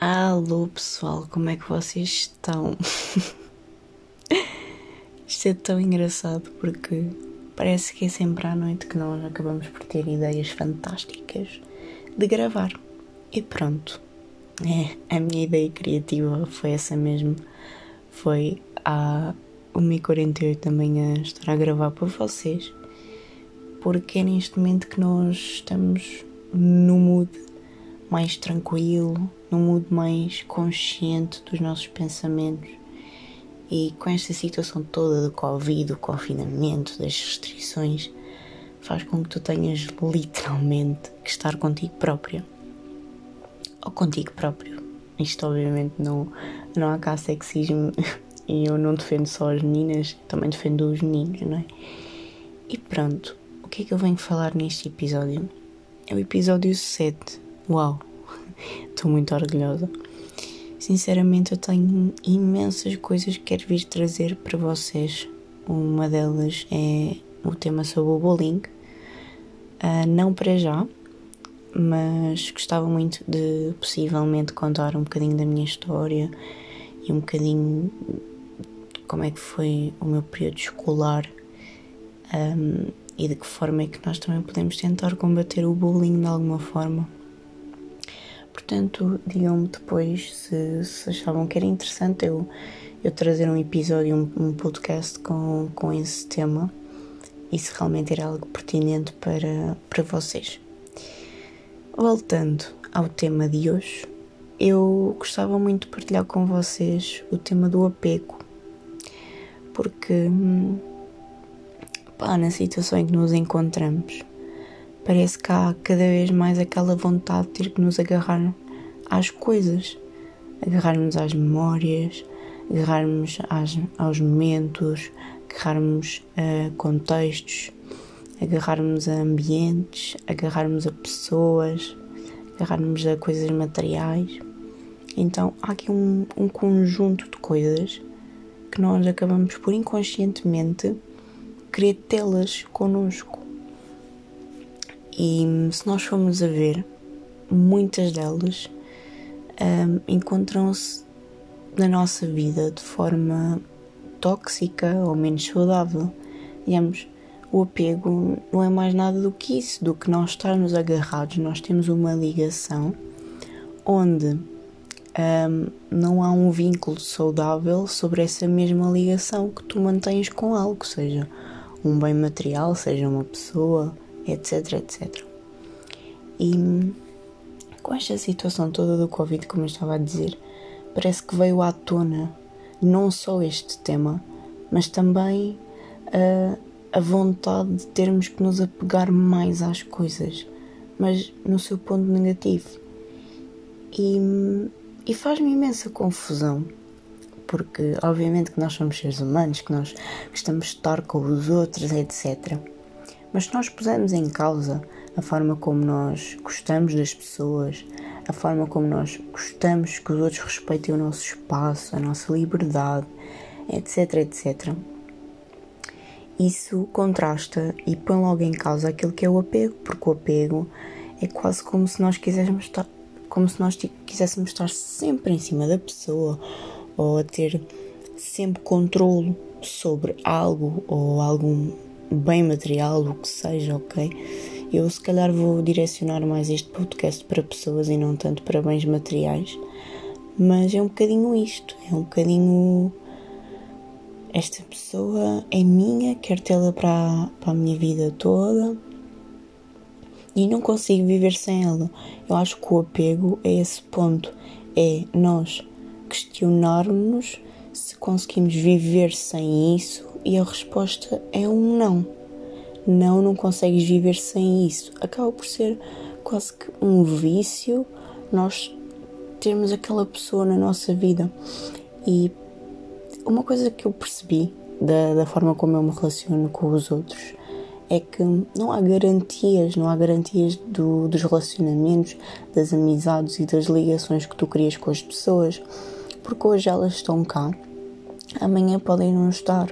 Alô pessoal, como é que vocês estão? Isto é tão engraçado porque parece que é sempre à noite que nós acabamos por ter ideias fantásticas de gravar. E pronto, é, a minha ideia criativa foi essa mesmo. Foi à 1h48 da manhã estar a gravar para vocês, porque é neste momento que nós estamos no mood mais tranquilo, num mood mais consciente dos nossos pensamentos. E com esta situação toda do Covid, do confinamento, das restrições, faz com que tu tenhas literalmente que estar contigo própria. Ou contigo próprio. Isto obviamente não, não há cá sexismo e eu não defendo só as meninas, também defendo os meninos, não é? E pronto, o que é que eu venho falar neste episódio? É o episódio 7. Uau! Estou muito orgulhosa. Sinceramente, eu tenho imensas coisas que quero vir trazer para vocês. Uma delas é o tema sobre o bullying. Uh, não para já, mas gostava muito de possivelmente contar um bocadinho da minha história e um bocadinho como é que foi o meu período escolar um, e de que forma é que nós também podemos tentar combater o bullying de alguma forma. Portanto, digam-me depois se, se, achavam que era interessante eu, eu trazer um episódio, um, um, podcast com, com esse tema e se realmente era algo pertinente para, para vocês. Voltando ao tema de hoje, eu gostava muito de partilhar com vocês o tema do apego, porque hum, pá, na situação em que nos encontramos Parece que há cada vez mais aquela vontade de ter que nos agarrar às coisas, agarrarmos às memórias, agarrarmos às, aos momentos, agarrarmos a contextos, agarrarmos a ambientes, agarrarmos a pessoas, agarrarmos a coisas materiais. Então há aqui um, um conjunto de coisas que nós acabamos por inconscientemente querer tê-las connosco. E se nós formos a ver, muitas delas um, encontram-se na nossa vida de forma tóxica ou menos saudável. Digamos, o apego não é mais nada do que isso, do que nós estarmos agarrados. Nós temos uma ligação onde um, não há um vínculo saudável sobre essa mesma ligação que tu mantens com algo, seja um bem material, seja uma pessoa, etc, etc. E com esta situação toda do Covid, como eu estava a dizer, parece que veio à tona não só este tema, mas também a, a vontade de termos que nos apegar mais às coisas, mas no seu ponto negativo. E, e faz-me imensa confusão, porque obviamente que nós somos seres humanos, que nós gostamos de estar com os outros, etc. Mas se nós pusermos em causa a forma como nós gostamos das pessoas, a forma como nós gostamos que os outros respeitem o nosso espaço, a nossa liberdade, etc, etc. Isso contrasta e põe logo em causa aquilo que é o apego, porque o apego é quase como se nós quiséssemos estar, como se nós quiséssemos estar sempre em cima da pessoa ou a ter sempre controle sobre algo ou algum bem material, o que seja, ok? Eu se calhar vou direcionar mais este podcast para pessoas e não tanto para bens materiais, mas é um bocadinho isto, é um bocadinho esta pessoa é minha, quero tê-la para, para a minha vida toda e não consigo viver sem ela. Eu acho que o apego é esse ponto, é nós questionarmos se conseguimos viver sem isso e a resposta é um não. Não, não consegues viver sem isso. Acaba por ser quase que um vício nós termos aquela pessoa na nossa vida. E uma coisa que eu percebi da, da forma como eu me relaciono com os outros é que não há garantias, não há garantias do, dos relacionamentos, das amizades e das ligações que tu crias com as pessoas, porque hoje elas estão cá, amanhã podem não estar.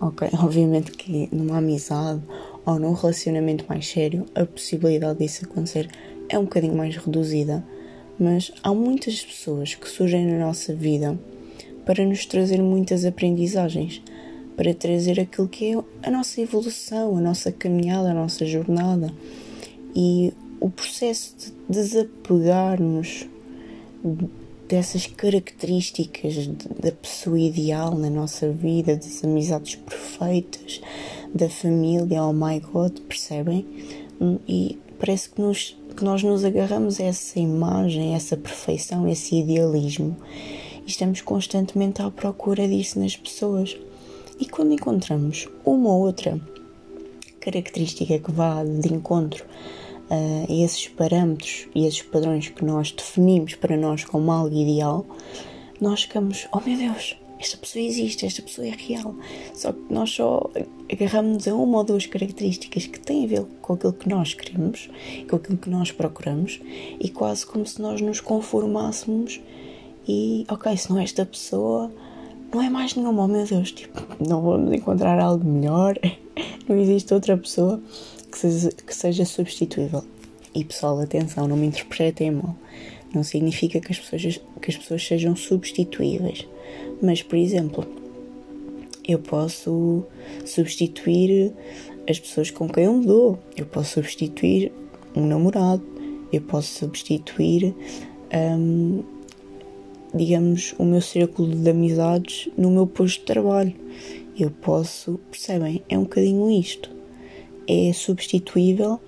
Ok, obviamente que numa amizade ou num relacionamento mais sério, a possibilidade disso acontecer é um bocadinho mais reduzida, mas há muitas pessoas que surgem na nossa vida para nos trazer muitas aprendizagens, para trazer aquilo que é a nossa evolução, a nossa caminhada, a nossa jornada. E o processo de desapegar-nos dessas características da pessoa ideal na nossa vida, das amizades perfeitas, da família, oh my god, percebem? E parece que, nos, que nós nos agarramos a essa imagem, a essa perfeição, a esse idealismo e estamos constantemente à procura disso nas pessoas. E quando encontramos uma ou outra característica que vá de encontro uh, esses parâmetros e esses padrões que nós definimos para nós como algo ideal, nós ficamos, oh meu Deus, esta pessoa existe, esta pessoa é real. Só que nós só agarramos a uma ou duas características que têm a ver com aquilo que nós queremos, com aquilo que nós procuramos, e quase como se nós nos conformássemos e, ok, se não é esta pessoa, não é mais nenhuma, oh meu Deus, tipo, não vamos encontrar algo melhor, não existe outra pessoa que seja, que seja substituível. E pessoal, atenção, não me interpretem mal. Não significa que as pessoas, que as pessoas sejam substituíveis. Mas, por exemplo, eu posso substituir as pessoas com quem eu me dou. Eu posso substituir um namorado. Eu posso substituir, hum, digamos, o meu círculo de amizades no meu posto de trabalho. Eu posso, percebem? É um bocadinho isto é substituível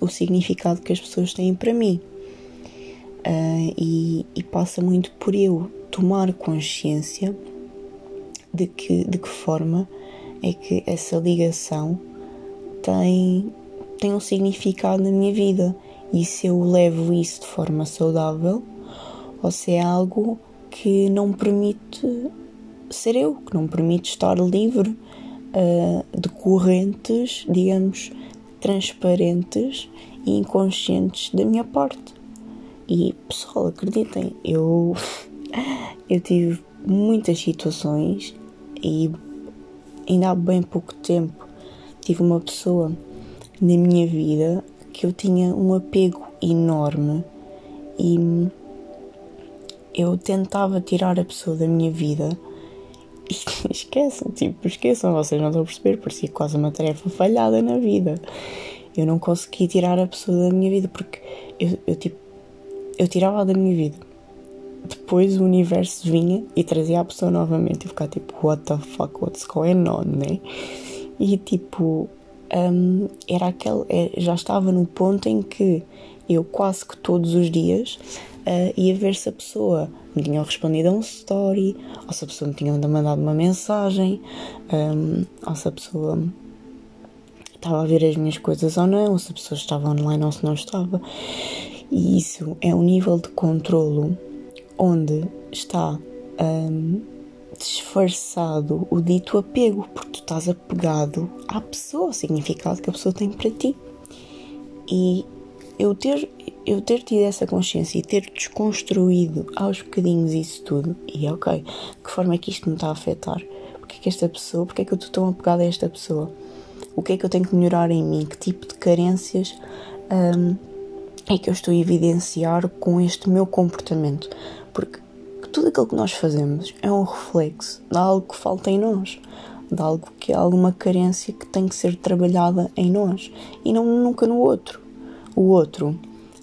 o significado que as pessoas têm para mim. Uh, e, e, passa muito por eu tomar consciência de que, de que forma é que essa ligação tem, tem um significado na minha vida e se eu levo isso de forma saudável ou se é algo que não permite ser eu, que não permite estar livre uh, de correntes, digamos, transparentes e inconscientes da minha parte. E pessoal, acreditem, eu, eu tive muitas situações e ainda há bem pouco tempo tive uma pessoa na minha vida que eu tinha um apego enorme e eu tentava tirar a pessoa da minha vida esqueçam, tipo, esqueçam, vocês não estão a perceber, parecia quase uma tarefa falhada na vida. Eu não consegui tirar a pessoa da minha vida porque eu, eu tipo, eu tirava da minha vida. Depois o universo vinha e trazia a pessoa novamente e ficava tipo, what the fuck, what's going on, né? E tipo, um, era aquele, é, já estava no ponto em que eu quase que todos os dias uh, ia ver se a pessoa me tinha respondido a um story, ou se a pessoa me tinha mandado uma mensagem, um, ou se a pessoa estava a ver as minhas coisas ou não, ou se a pessoa estava online ou se não estava. E isso é um nível de controlo onde está um, disfarçado o dito apego, porque tu estás apegado à pessoa, ao significado que a pessoa tem para ti. E eu ter, eu ter tido essa consciência e ter desconstruído aos bocadinhos isso tudo, e ok, que forma é que isto me está a afetar? Porque é que esta pessoa, porque é que eu estou tão apegada a esta pessoa? O que é que eu tenho que melhorar em mim? Que tipo de carências um, é que eu estou a evidenciar com este meu comportamento? Porque tudo aquilo que nós fazemos é um reflexo de algo que falta em nós, de algo que é alguma carência que tem que ser trabalhada em nós e não nunca no outro o outro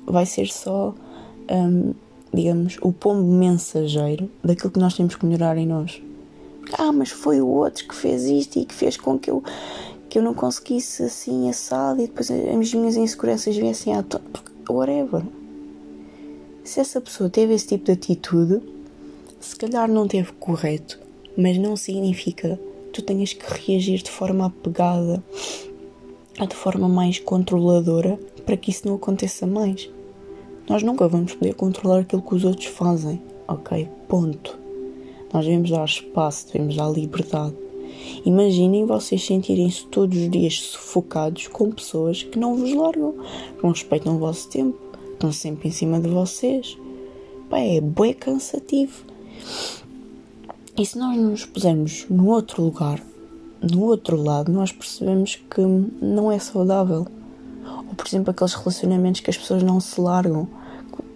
vai ser só, um, digamos, o pombo mensageiro daquilo que nós temos que melhorar em nós. Ah, mas foi o outro que fez isto e que fez com que eu, que eu não conseguisse assim assado e depois as minhas inseguranças viessem à tona. Whatever. Se essa pessoa teve esse tipo de atitude, se calhar não teve correto, mas não significa que tu tenhas que reagir de forma apegada, de forma mais controladora para que isso não aconteça mais. Nós nunca vamos poder controlar aquilo que os outros fazem, ok? Ponto. Nós devemos dar espaço, devemos dar liberdade. Imaginem vocês sentirem-se todos os dias sufocados com pessoas que não vos largam, que não respeitam o vosso tempo, estão sempre em cima de vocês. Pá, é bem cansativo. E se nós nos pusermos no outro lugar, no outro lado, nós percebemos que não é saudável. Por exemplo, aqueles relacionamentos que as pessoas não se largam.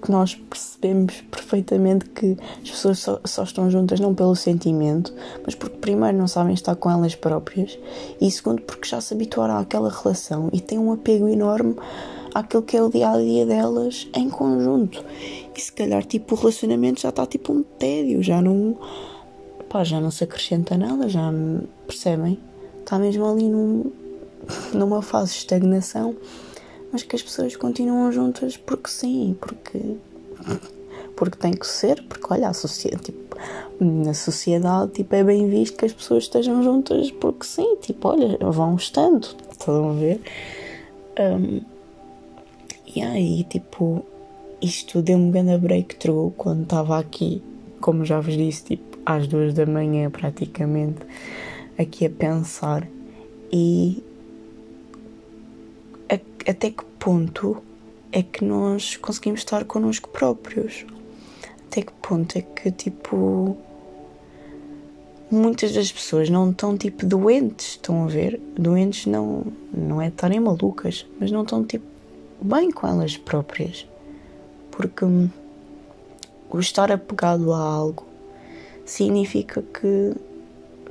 que nós percebemos perfeitamente que as pessoas só, só, estão juntas não pelo sentimento, mas porque primeiro não sabem estar com elas próprias e segundo porque já se habituaram àquela relação e têm um apego enorme àquilo que é o dia a dia delas em conjunto. E se calhar tipo o relacionamento já está tipo um tédio, já não pá, já não se acrescenta nada, já percebem? Está mesmo ali num, numa fase de estagnação mas que as pessoas continuam juntas porque sim, porque porque tem que ser, porque olha, a sociedade, tipo, na sociedade tipo, é bem visto que as pessoas estejam juntas porque sim, tipo, olha, vão estando, estão a ver? Um, e aí, tipo, isto deu-me um grande breakthrough quando estava aqui, como já vos disse, tipo, às duas da manhã praticamente, aqui a pensar e até que ponto é que nós conseguimos estar connosco próprios? Até que ponto é que, tipo, muitas das pessoas não estão, tipo, doentes, estão a ver? Doentes não, não é estarem malucas, mas não estão, tipo, bem com elas próprias. Porque hum, o estar apegado a algo significa que,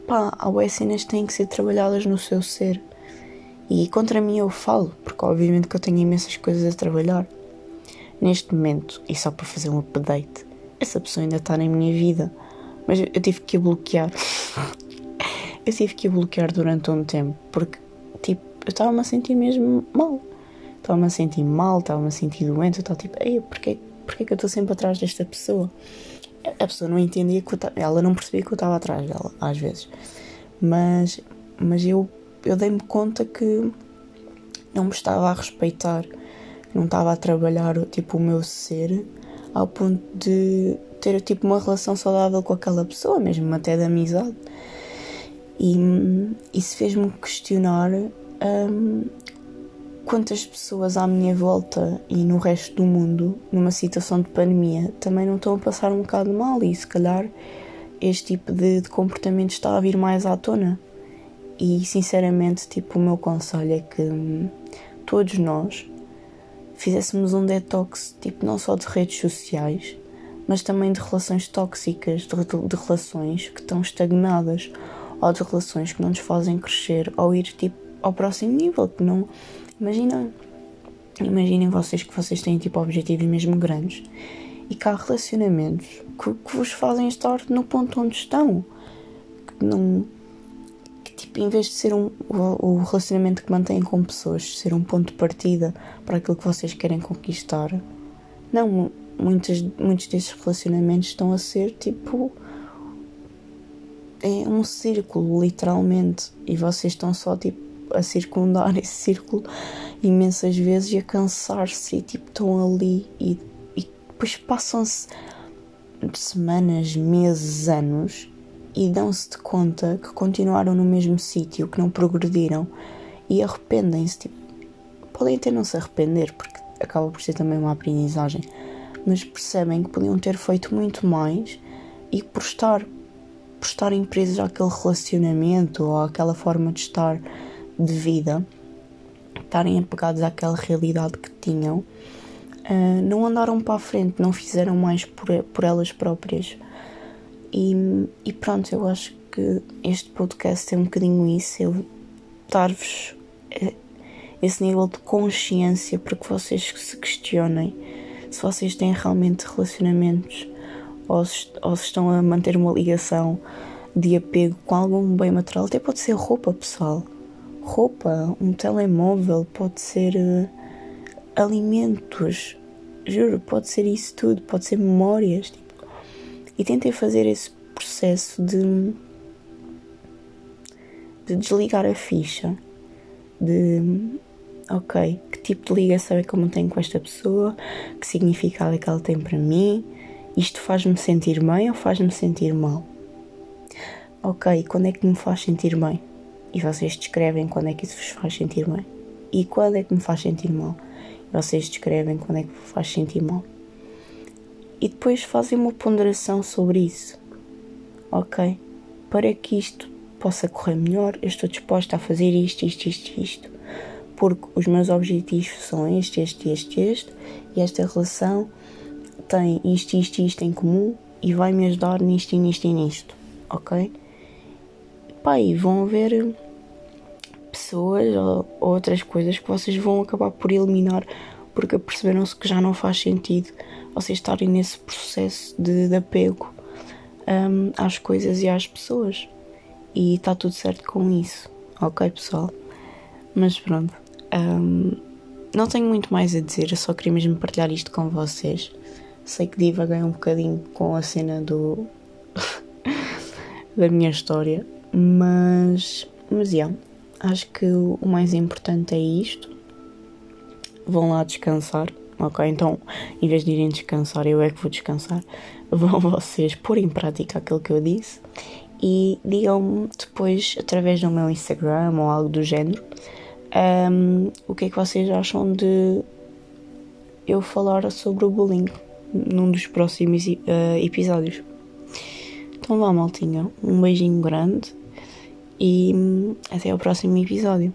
pá, há cenas que têm que ser trabalhadas no seu ser e contra mim eu falo, porque obviamente que eu tenho imensas coisas a trabalhar. Neste momento, e só para fazer um update, essa pessoa ainda está na minha vida, mas eu tive que a bloquear. eu tive que a bloquear durante um tempo, porque tipo, eu estava-me a sentir mesmo mal. Estava-me a sentir mal, estava-me a sentir doente, eu estava tipo, ei, porquê, porquê que eu estou sempre atrás desta pessoa? A pessoa não entendia que eu ela não percebia que eu estava atrás dela, às vezes. Mas, mas eu eu dei-me conta que não me estava a respeitar, não estava a trabalhar tipo o meu ser ao ponto de ter tipo uma relação saudável com aquela pessoa, mesmo até de amizade. E isso fez-me questionar um, quantas pessoas à minha volta e no resto do mundo, numa situação de pandemia, também não estão a passar um bocado mal e se calhar este tipo de, de comportamento está a vir mais à tona. E sinceramente, tipo, o meu conselho é que hum, todos nós fizéssemos um detox, tipo, não só de redes sociais, mas também de relações tóxicas, de, de, relações que estão estagnadas, ou de relações que não nos fazem crescer, ou ir tipo ao próximo nível, que não. Imagina, imaginem vocês que vocês têm tipo objetivos mesmo grandes e que há relacionamentos que, que vos fazem estar no ponto onde estão, que não tipo, em vez de ser um, o, relacionamento que mantêm com pessoas, ser um ponto de partida para aquilo que vocês querem conquistar, não, muitos, muitos desses relacionamentos estão a ser tipo. É um círculo, literalmente, e vocês estão só tipo a circundar esse círculo imensas vezes e a cansar-se e tipo estão ali e, e depois passam-se semanas, meses, anos e dão-se de conta que continuaram no mesmo sítio, que não progrediram e arrependem-se. Tipo, podem até não se arrepender, porque acaba por ser também uma aprendizagem, mas percebem que podiam ter feito muito mais e por estar, por estarem presos àquele relacionamento ou àquela forma de estar de vida, estarem apegados àquela realidade que tinham, uh, não andaram para a frente, não fizeram mais por, por elas próprias e, e pronto, eu acho que este podcast é um bocadinho isso, eu dar-vos eh, esse nível de consciência para que vocês se questionem se vocês têm realmente relacionamentos ou se, ou se estão a manter uma ligação de apego com algum bem material. Até pode ser roupa, pessoal. Roupa, um telemóvel, pode ser uh, alimentos. Juro, pode ser isso tudo, pode ser memórias. Tipo, e tentei fazer esse processo de, de desligar a ficha, de ok, que tipo de ligação é que eu mantenho com esta pessoa, que significado é que ela tem para mim, isto faz-me sentir bem ou faz-me sentir mal? Ok, quando é que me faz sentir bem? E vocês descrevem quando é que isso vos faz sentir bem. E quando é que me faz sentir mal? E vocês descrevem quando é que vos faz sentir mal e depois fazem uma ponderação sobre isso. Ok? Para que isto possa correr melhor, eu estou disposta a fazer isto, isto, isto, isto. Porque os meus objetivos são este, este, este, este, e esta relação tem isto, isto isto em comum e vai me ajudar nisto e nisto e nisto, ok? Pá, e vão haver pessoas ou outras coisas que vocês vão acabar por eliminar porque perceberam-se que já não faz sentido vocês estarem nesse processo de, de apego um, às coisas e às pessoas. E está tudo certo com isso, ok, pessoal? Mas pronto, um, não tenho muito mais a dizer, eu só queria mesmo partilhar isto com vocês. Sei que divaguei um bocadinho com a cena do. da minha história, mas. Mas, yeah, acho que o mais importante é isto. Vão lá descansar, ok? Então, em vez de irem descansar, eu é que vou descansar. Vão vocês pôr em prática aquilo que eu disse e digam-me depois, através do meu Instagram ou algo do género, um, o que é que vocês acham de eu falar sobre o bullying num dos próximos uh, episódios. Então vá, maltinha. Um beijinho grande e hum, até ao próximo episódio.